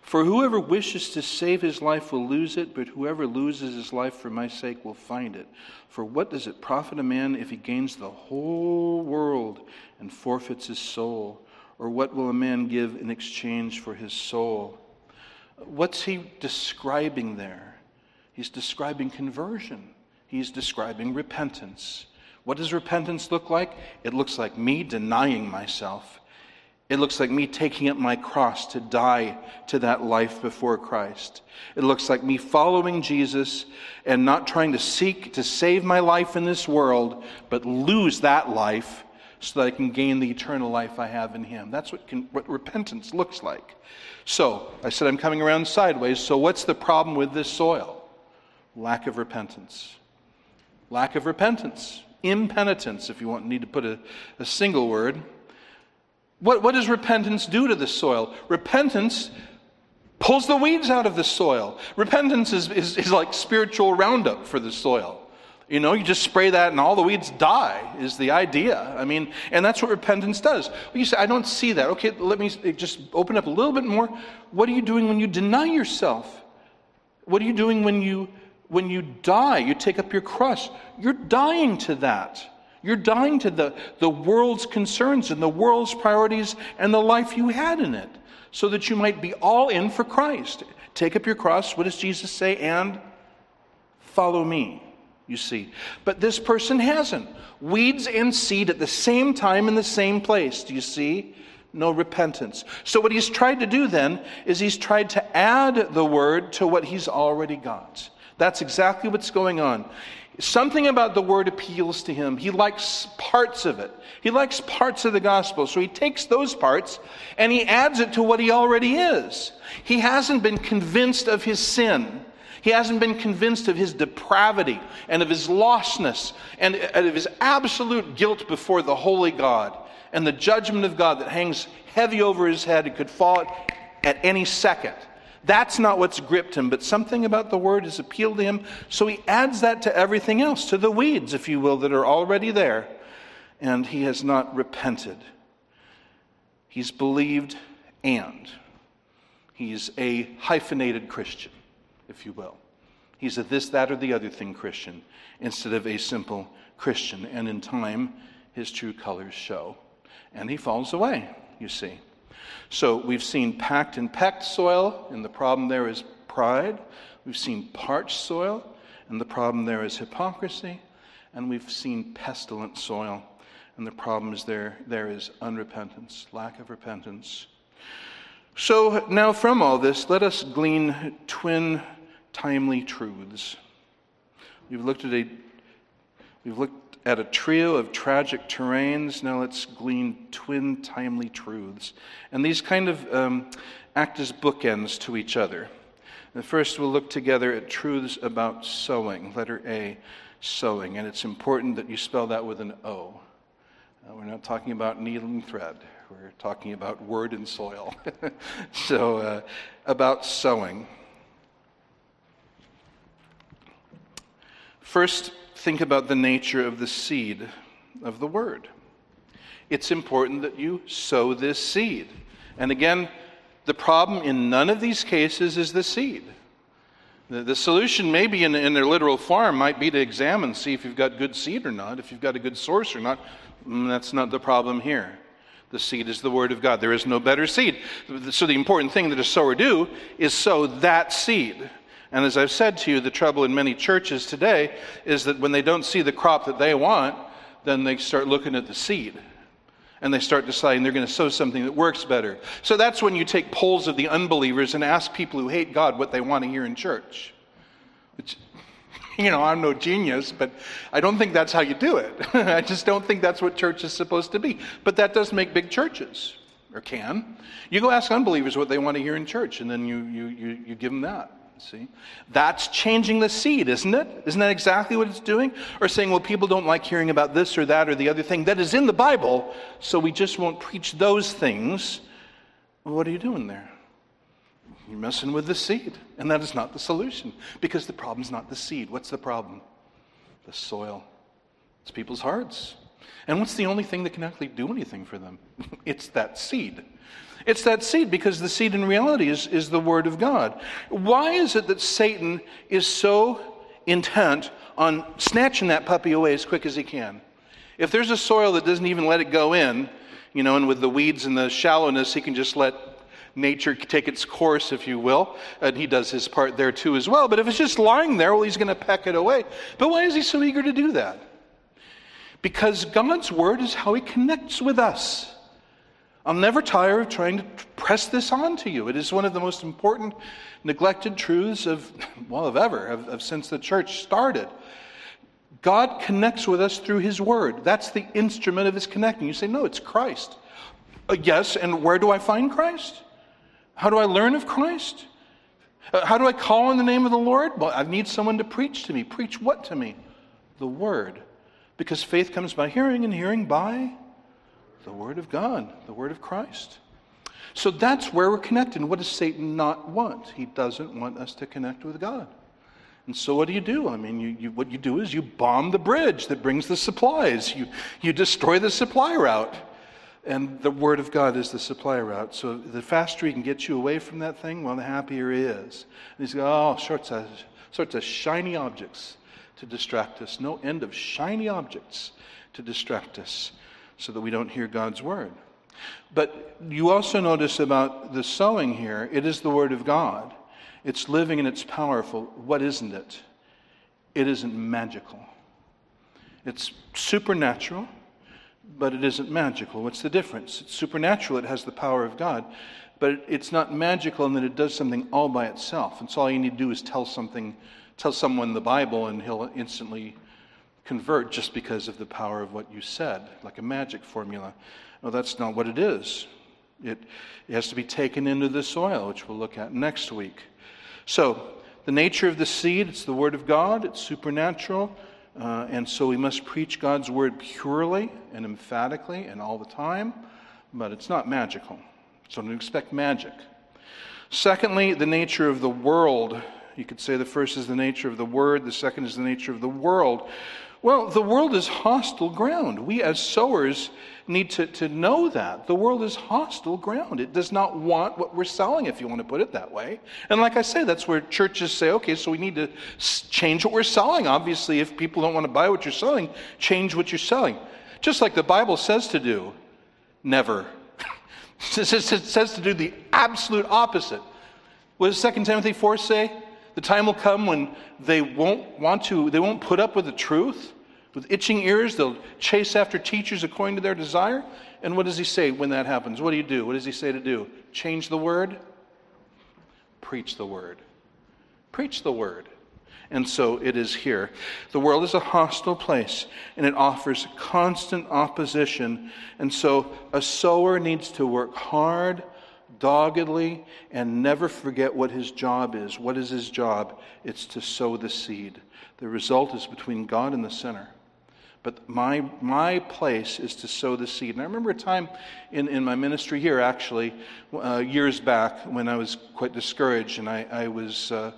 For whoever wishes to save his life will lose it, but whoever loses his life for my sake will find it. For what does it profit a man if he gains the whole world and forfeits his soul? Or what will a man give in exchange for his soul? What's he describing there? He's describing conversion. He's describing repentance. What does repentance look like? It looks like me denying myself. It looks like me taking up my cross to die to that life before Christ. It looks like me following Jesus and not trying to seek to save my life in this world, but lose that life so that I can gain the eternal life I have in Him. That's what, can, what repentance looks like. So, I said I'm coming around sideways. So, what's the problem with this soil? lack of repentance. Lack of repentance. Impenitence, if you want need to put a, a single word. What, what does repentance do to the soil? Repentance pulls the weeds out of the soil. Repentance is, is, is like spiritual roundup for the soil. You know, you just spray that and all the weeds die, is the idea. I mean, and that's what repentance does. You say, I don't see that. Okay, let me just open up a little bit more. What are you doing when you deny yourself? What are you doing when you when you die? You take up your cross. You're dying to that. You're dying to the, the world's concerns and the world's priorities and the life you had in it, so that you might be all in for Christ. Take up your cross. What does Jesus say? And follow me you see. But this person hasn't. Weeds and seed at the same time in the same place. Do you see? No repentance. So, what he's tried to do then is he's tried to add the word to what he's already got. That's exactly what's going on. Something about the word appeals to him. He likes parts of it. He likes parts of the gospel. So he takes those parts and he adds it to what he already is. He hasn't been convinced of his sin. He hasn't been convinced of his depravity and of his lostness and of his absolute guilt before the holy God and the judgment of God that hangs heavy over his head and could fall at any second. That's not what's gripped him, but something about the word has appealed to him, so he adds that to everything else, to the weeds, if you will, that are already there, and he has not repented. He's believed and he's a hyphenated Christian if you will. He's a this, that, or the other thing Christian instead of a simple Christian. And in time, his true colors show. And he falls away, you see. So we've seen packed and pecked soil, and the problem there is pride. We've seen parched soil, and the problem there is hypocrisy. And we've seen pestilent soil, and the problem is there, there is unrepentance, lack of repentance. So now from all this, let us glean twin timely truths. We've looked at a we've looked at a trio of tragic terrains. Now let's glean twin timely truths, and these kind of um, act as bookends to each other. And first, we'll look together at truths about sowing. Letter A, sowing, and it's important that you spell that with an O. Uh, we're not talking about needle and thread. We're talking about word and soil. so, uh, about sowing. First, think about the nature of the seed of the word. It's important that you sow this seed. And again, the problem in none of these cases is the seed. The, the solution, maybe in, in their literal form, might be to examine, see if you've got good seed or not, if you've got a good source or not. Mm, that's not the problem here. The seed is the Word of God. There is no better seed. So the important thing that a sower do is sow that seed. And as I've said to you, the trouble in many churches today is that when they don't see the crop that they want, then they start looking at the seed. And they start deciding they're going to sow something that works better. So that's when you take polls of the unbelievers and ask people who hate God what they want to hear in church. Which, you know, I'm no genius, but I don't think that's how you do it. I just don't think that's what church is supposed to be. But that does make big churches, or can. You go ask unbelievers what they want to hear in church, and then you, you, you, you give them that. See? That's changing the seed, isn't it? Isn't that exactly what it's doing? Or saying, well, people don't like hearing about this or that or the other thing that is in the Bible, so we just won't preach those things. Well, what are you doing there? You're messing with the seed. And that is not the solution because the problem's not the seed. What's the problem? The soil. It's people's hearts. And what's the only thing that can actually do anything for them? it's that seed. It's that seed because the seed in reality is, is the Word of God. Why is it that Satan is so intent on snatching that puppy away as quick as he can? If there's a soil that doesn't even let it go in, you know, and with the weeds and the shallowness, he can just let nature take its course, if you will. And he does his part there too as well. But if it's just lying there, well, he's going to peck it away. But why is he so eager to do that? Because God's word is how he connects with us. I'll never tire of trying to press this on to you. It is one of the most important neglected truths of, well, of ever, of, of since the church started. God connects with us through his word. That's the instrument of his connecting. You say, no, it's Christ. Uh, yes, and where do I find Christ? How do I learn of Christ? Uh, how do I call on the name of the Lord? Well, I need someone to preach to me. Preach what to me? The Word. Because faith comes by hearing, and hearing by the Word of God, the Word of Christ. So that's where we're connected. what does Satan not want? He doesn't want us to connect with God. And so what do you do? I mean, you, you, what you do is you bomb the bridge that brings the supplies. You, you destroy the supply route. And the Word of God is the supply route. So the faster he can get you away from that thing, well, the happier he is. And he's got all sorts of, sorts of shiny objects to distract us. No end of shiny objects to distract us so that we don't hear God's Word. But you also notice about the sowing here, it is the Word of God. It's living and it's powerful. What isn't it? It isn't magical. It's supernatural, but it isn't magical. What's the difference? It's supernatural, it has the power of God, but it's not magical in that it does something all by itself. And so all you need to do is tell something, tell someone the Bible, and he'll instantly convert just because of the power of what you said, like a magic formula. No, that's not what it is. It, it has to be taken into the soil, which we'll look at next week. So, the nature of the seed, it's the Word of God, it's supernatural, uh, and so we must preach God's Word purely and emphatically and all the time, but it's not magical. So don't expect magic. Secondly, the nature of the world. You could say the first is the nature of the Word, the second is the nature of the world. Well, the world is hostile ground. We as sowers need to, to know that. The world is hostile ground. It does not want what we're selling, if you want to put it that way. And like I say, that's where churches say, okay, so we need to change what we're selling. Obviously, if people don't want to buy what you're selling, change what you're selling. Just like the Bible says to do. Never. it says to do the absolute opposite. What does 2 Timothy 4 say? The time will come when they won't want to, they won't put up with the truth. With itching ears, they'll chase after teachers according to their desire. And what does he say when that happens? What do you do? What does he say to do? Change the word? Preach the word. Preach the word. And so it is here. The world is a hostile place and it offers constant opposition. And so a sower needs to work hard doggedly and never forget what his job is. What is his job? It's to sow the seed. The result is between God and the sinner. But my, my place is to sow the seed. And I remember a time in, in my ministry here, actually, uh, years back, when I was quite discouraged and I, I was uh,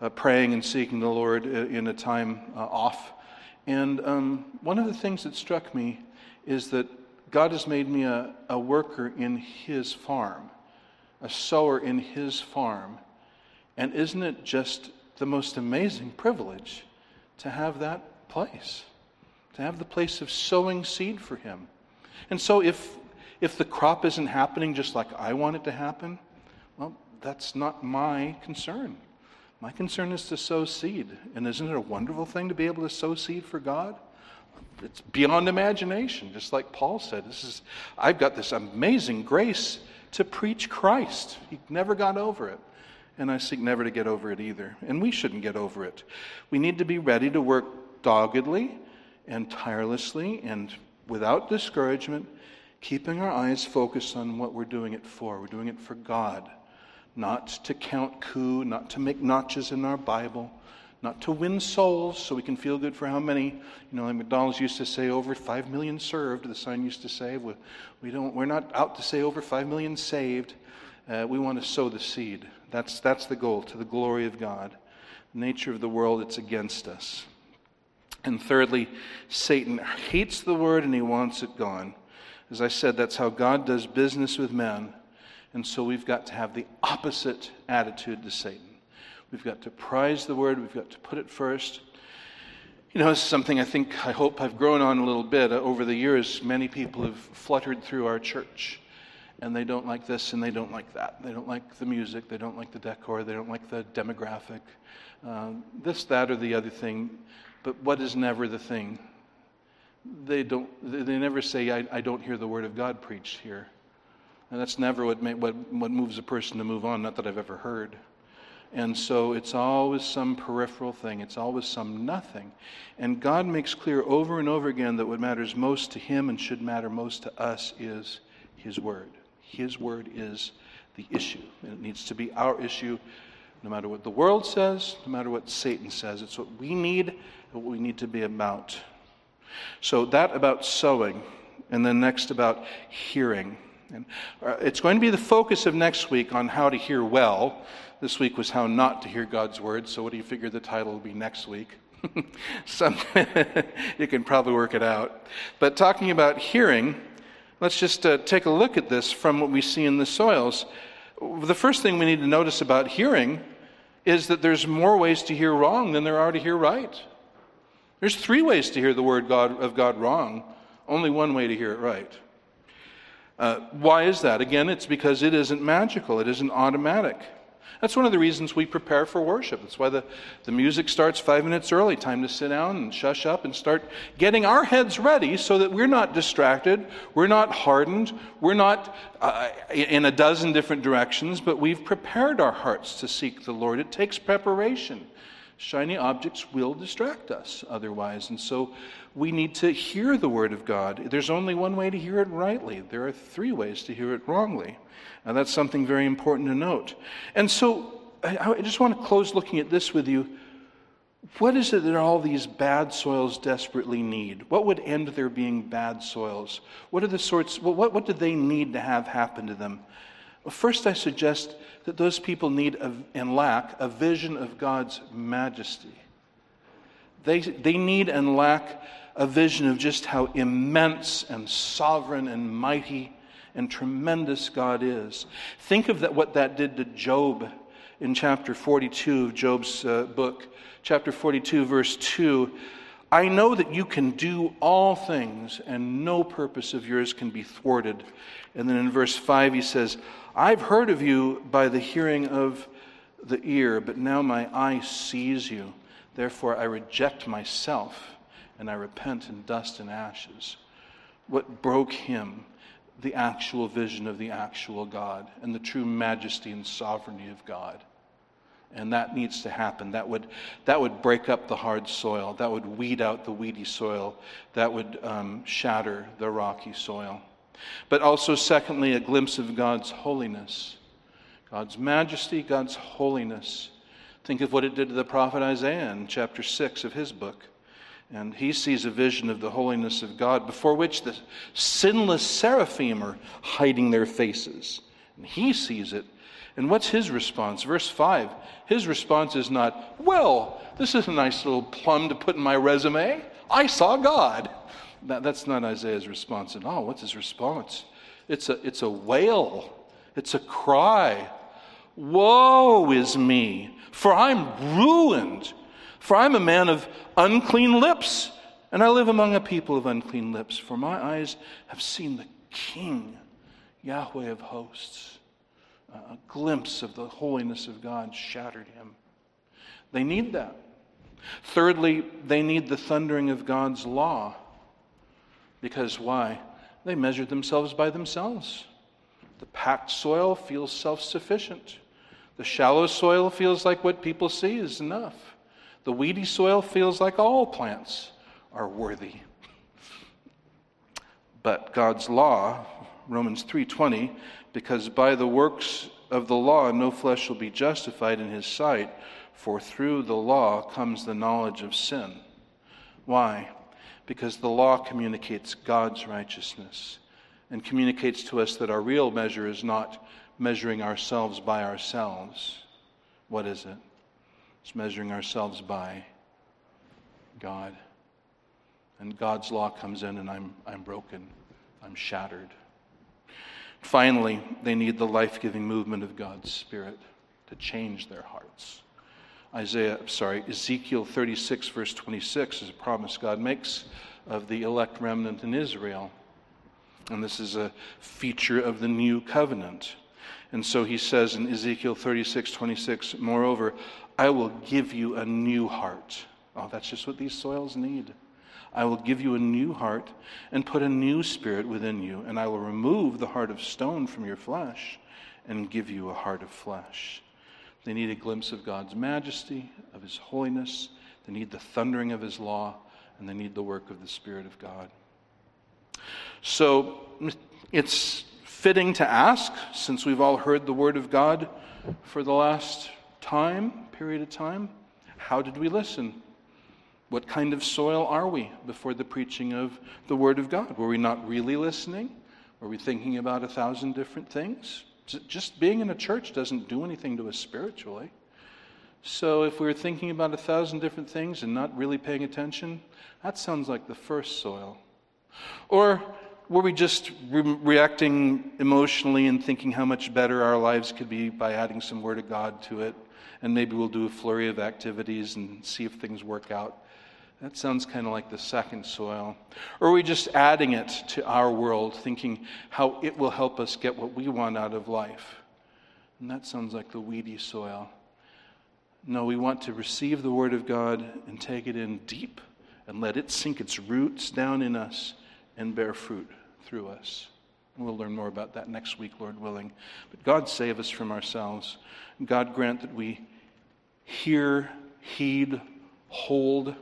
uh, praying and seeking the Lord in a time uh, off. And um, one of the things that struck me is that God has made me a, a worker in His farm a sower in his farm. And isn't it just the most amazing privilege to have that place? To have the place of sowing seed for him. And so if if the crop isn't happening just like I want it to happen, well, that's not my concern. My concern is to sow seed. And isn't it a wonderful thing to be able to sow seed for God? It's beyond imagination, just like Paul said. This is I've got this amazing grace to preach Christ. He never got over it. And I seek never to get over it either. And we shouldn't get over it. We need to be ready to work doggedly and tirelessly and without discouragement, keeping our eyes focused on what we're doing it for. We're doing it for God, not to count coup, not to make notches in our Bible, not to win souls so we can feel good for how many, you know, like McDonald's used to say over 5 million served, the sign used to say. We, we don't, we're not out to say over 5 million saved. Uh, we want to sow the seed. That's, that's the goal, to the glory of God. The nature of the world, it's against us. And thirdly, Satan hates the word and he wants it gone. As I said, that's how God does business with men. And so we've got to have the opposite attitude to Satan. We've got to prize the word, we've got to put it first. You know, this is something I think, I hope I've grown on a little bit. Uh, over the years, many people have fluttered through our church, and they don't like this and they don't like that. They don't like the music, they don't like the decor, they don't like the demographic, uh, this, that, or the other thing. But what is never the thing? They, don't, they never say, I, I don't hear the word of God preached here. And that's never what, what, what moves a person to move on, not that I've ever heard. And so it's always some peripheral thing, it's always some nothing. And God makes clear over and over again that what matters most to Him and should matter most to us is His Word. His Word is the issue, and it needs to be our issue no matter what the world says, no matter what Satan says. It's what we need, what we need to be about. So, that about sowing, and then next about hearing. And uh, it's going to be the focus of next week on how to hear well. This week was how not to hear God's word. So, what do you figure the title will be next week? Some, you can probably work it out. But talking about hearing, let's just uh, take a look at this from what we see in the soils. The first thing we need to notice about hearing is that there's more ways to hear wrong than there are to hear right. There's three ways to hear the word God, of God wrong, only one way to hear it right. Uh, why is that? Again, it's because it isn't magical, it isn't automatic. That's one of the reasons we prepare for worship. That's why the, the music starts five minutes early. Time to sit down and shush up and start getting our heads ready so that we're not distracted, we're not hardened, we're not uh, in a dozen different directions, but we've prepared our hearts to seek the Lord. It takes preparation. Shiny objects will distract us otherwise. And so we need to hear the Word of God. There's only one way to hear it rightly, there are three ways to hear it wrongly. And that's something very important to note. And so I just want to close looking at this with you. What is it that all these bad soils desperately need? What would end there being bad soils? What are the sorts, what, what do they need to have happen to them? Well, first, I suggest that those people need a, and lack a vision of God's majesty. They, they need and lack a vision of just how immense and sovereign and mighty and tremendous God is. Think of that, what that did to Job in chapter 42 of Job's uh, book. Chapter 42, verse 2. I know that you can do all things, and no purpose of yours can be thwarted. And then in verse 5, he says, I've heard of you by the hearing of the ear, but now my eye sees you. Therefore, I reject myself, and I repent in dust and ashes. What broke him? The actual vision of the actual God and the true majesty and sovereignty of God. And that needs to happen. That would, that would break up the hard soil. That would weed out the weedy soil. That would um, shatter the rocky soil. But also, secondly, a glimpse of God's holiness, God's majesty, God's holiness. Think of what it did to the prophet Isaiah in chapter 6 of his book. And he sees a vision of the holiness of God before which the sinless seraphim are hiding their faces. And he sees it. And what's his response? Verse 5. His response is not, Well, this is a nice little plum to put in my resume. I saw God. That, that's not Isaiah's response at all. What's his response? It's a, it's a wail, it's a cry. Woe is me, for I'm ruined, for I'm a man of unclean lips, and I live among a people of unclean lips, for my eyes have seen the King, Yahweh of hosts. Uh, a glimpse of the holiness of God shattered him. They need that. Thirdly, they need the thundering of God's law. Because why? They measured themselves by themselves. The packed soil feels self sufficient. The shallow soil feels like what people see is enough. The weedy soil feels like all plants are worthy. But God's law, Romans 3:20, because by the works of the law no flesh will be justified in his sight, for through the law comes the knowledge of sin. Why? because the law communicates God's righteousness and communicates to us that our real measure is not measuring ourselves by ourselves. What is it? It's measuring ourselves by God. And God's law comes in, and I'm, I'm broken, I'm shattered. Finally, they need the life giving movement of God's Spirit to change their hearts. Isaiah, sorry, Ezekiel 36, verse 26 is a promise God makes of the elect remnant in Israel. And this is a feature of the new covenant. And so he says in Ezekiel 36, 26, Moreover, I will give you a new heart. Oh, that's just what these soils need. I will give you a new heart and put a new spirit within you, and I will remove the heart of stone from your flesh and give you a heart of flesh. They need a glimpse of God's majesty, of His holiness. They need the thundering of His law, and they need the work of the Spirit of God. So it's fitting to ask, since we've all heard the Word of God for the last time, period of time, how did we listen? What kind of soil are we before the preaching of the Word of God? Were we not really listening? Were we thinking about a thousand different things? Just being in a church doesn't do anything to us spiritually. So if we were thinking about a thousand different things and not really paying attention, that sounds like the first soil. Or were we just re- reacting emotionally and thinking how much better our lives could be by adding some Word of God to it? And maybe we'll do a flurry of activities and see if things work out. That sounds kind of like the second soil. Or are we just adding it to our world, thinking how it will help us get what we want out of life? And that sounds like the weedy soil. No, we want to receive the Word of God and take it in deep and let it sink its roots down in us and bear fruit through us. We'll learn more about that next week, Lord willing. But God save us from ourselves. God grant that we hear, heed, hold,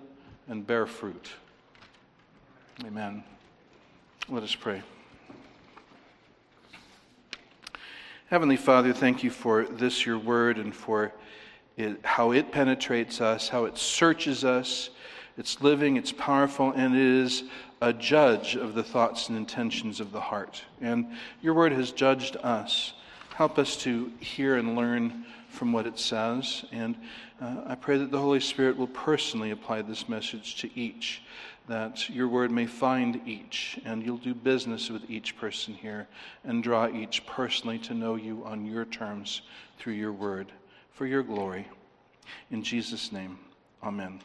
and bear fruit. Amen. Let us pray. Heavenly Father, thank you for this, your word, and for it, how it penetrates us, how it searches us. It's living, it's powerful, and it is a judge of the thoughts and intentions of the heart. And your word has judged us. Help us to hear and learn from what it says. And uh, I pray that the Holy Spirit will personally apply this message to each, that your word may find each, and you'll do business with each person here and draw each personally to know you on your terms through your word for your glory. In Jesus' name, amen.